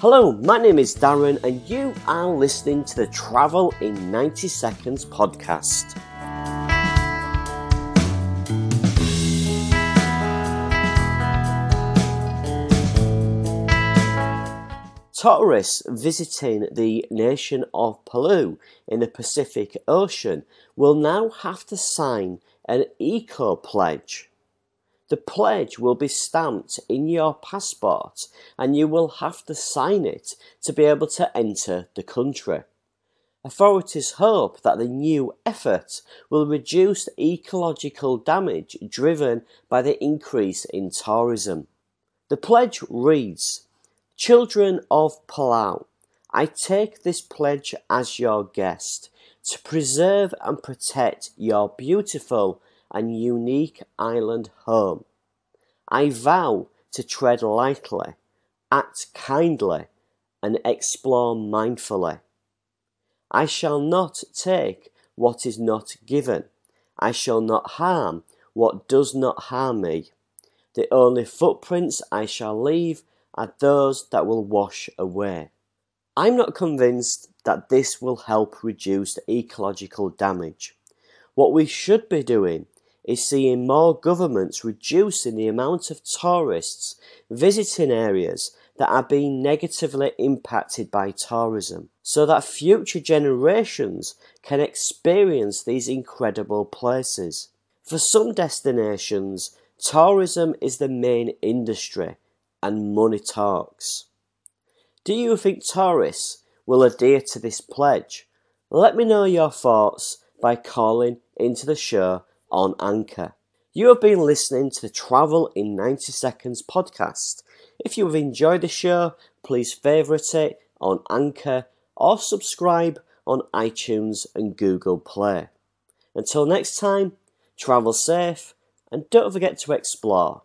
Hello, my name is Darren, and you are listening to the Travel in 90 Seconds podcast. Tourists visiting the nation of Palau in the Pacific Ocean will now have to sign an eco pledge. The pledge will be stamped in your passport and you will have to sign it to be able to enter the country. Authorities hope that the new effort will reduce ecological damage driven by the increase in tourism. The pledge reads Children of Palau, I take this pledge as your guest to preserve and protect your beautiful and unique island home. I vow to tread lightly, act kindly, and explore mindfully. I shall not take what is not given. I shall not harm what does not harm me. The only footprints I shall leave are those that will wash away. I'm not convinced that this will help reduce ecological damage. What we should be doing is seeing more governments reducing the amount of tourists visiting areas that are being negatively impacted by tourism so that future generations can experience these incredible places. For some destinations, tourism is the main industry and money talks. Do you think tourists will adhere to this pledge? Let me know your thoughts by calling into the show on Anchor. You have been listening to the Travel in 90 Seconds podcast. If you have enjoyed the show, please favourite it on Anchor or subscribe on iTunes and Google Play. Until next time, travel safe and don't forget to explore.